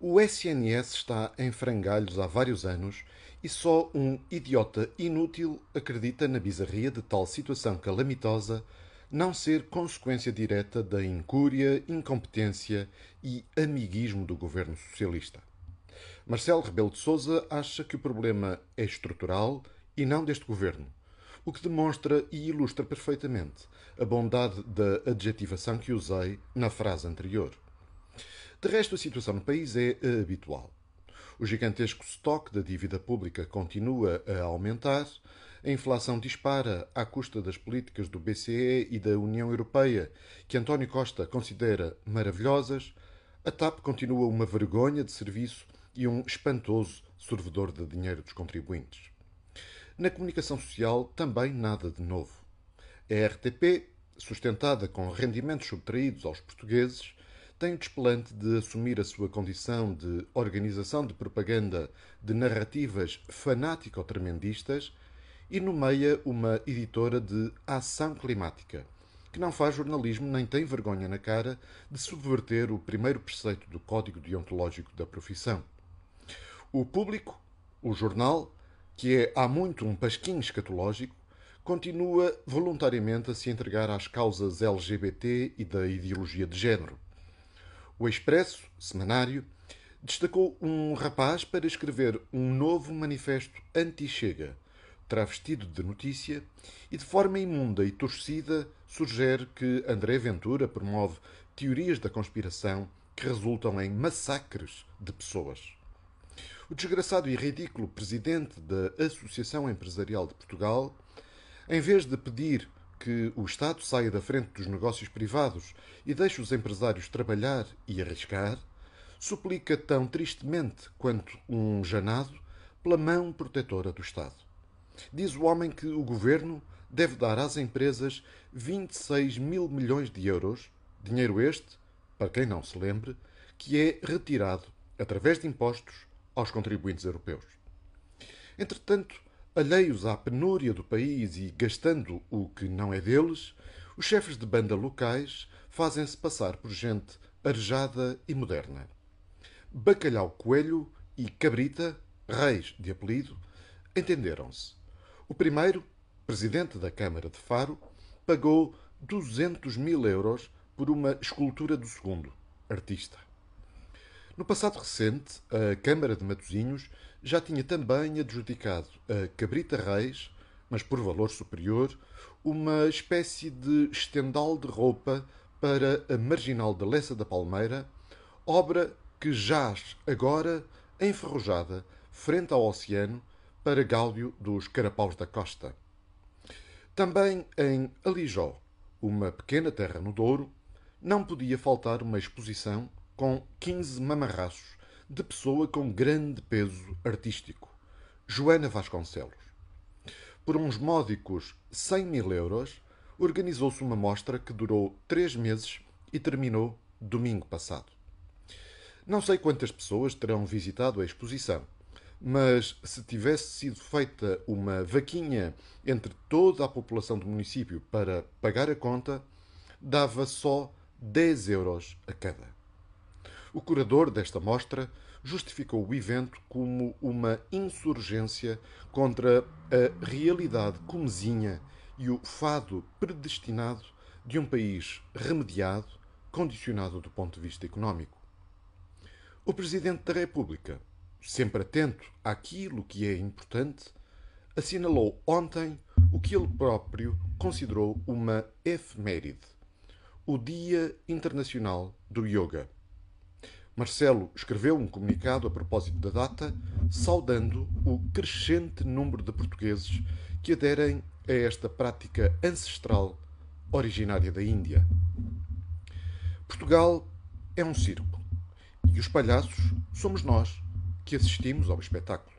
O SNS está em frangalhos há vários anos e só um idiota inútil acredita na bizarria de tal situação calamitosa não ser consequência direta da incúria, incompetência e amiguismo do governo socialista. Marcelo Rebelo de Sousa acha que o problema é estrutural e não deste governo, o que demonstra e ilustra perfeitamente a bondade da adjetivação que usei na frase anterior. De resto, a situação no país é habitual. O gigantesco estoque da dívida pública continua a aumentar, a inflação dispara à custa das políticas do BCE e da União Europeia, que António Costa considera maravilhosas, a TAP continua uma vergonha de serviço e um espantoso sorvedor de dinheiro dos contribuintes. Na comunicação social, também nada de novo. A RTP, sustentada com rendimentos subtraídos aos portugueses, tem o desplante de assumir a sua condição de organização de propaganda de narrativas fanático-tremendistas e nomeia uma editora de ação climática, que não faz jornalismo nem tem vergonha na cara de subverter o primeiro preceito do Código Deontológico da profissão. O público, o jornal, que é há muito um pasquim escatológico, continua voluntariamente a se entregar às causas LGBT e da ideologia de género. O Expresso, semanário, destacou um rapaz para escrever um novo manifesto anti-chega, travestido de notícia, e de forma imunda e torcida sugere que André Ventura promove teorias da conspiração que resultam em massacres de pessoas. O desgraçado e ridículo presidente da Associação Empresarial de Portugal, em vez de pedir que o Estado saia da frente dos negócios privados e deixe os empresários trabalhar e arriscar, suplica tão tristemente quanto um janado pela mão protetora do Estado. Diz o homem que o governo deve dar às empresas 26 mil milhões de euros, dinheiro este, para quem não se lembre, que é retirado, através de impostos, aos contribuintes europeus. Entretanto, Alheios à penúria do país e gastando o que não é deles, os chefes de banda locais fazem-se passar por gente arejada e moderna. Bacalhau Coelho e Cabrita, reis de apelido, entenderam-se. O primeiro, presidente da Câmara de Faro, pagou 200 mil euros por uma escultura do segundo, artista. No passado recente, a Câmara de Matosinhos já tinha também adjudicado a Cabrita Reis, mas por valor superior, uma espécie de estendal de roupa para a marginal da Lessa da Palmeira, obra que jaz agora enferrujada frente ao oceano para gáudio dos carapaus da costa. Também em Alijó, uma pequena terra no Douro, não podia faltar uma exposição com 15 mamarraços de pessoa com grande peso artístico, Joana Vasconcelos. Por uns módicos 100 mil euros, organizou-se uma mostra que durou três meses e terminou domingo passado. Não sei quantas pessoas terão visitado a exposição, mas se tivesse sido feita uma vaquinha entre toda a população do município para pagar a conta, dava só 10 euros a cada. O curador desta mostra justificou o evento como uma insurgência contra a realidade comezinha e o fado predestinado de um país remediado, condicionado do ponto de vista económico. O Presidente da República, sempre atento àquilo que é importante, assinalou ontem o que ele próprio considerou uma efeméride, o Dia Internacional do Yoga. Marcelo escreveu um comunicado a propósito da data, saudando o crescente número de portugueses que aderem a esta prática ancestral originária da Índia. Portugal é um circo e os palhaços somos nós que assistimos ao espetáculo.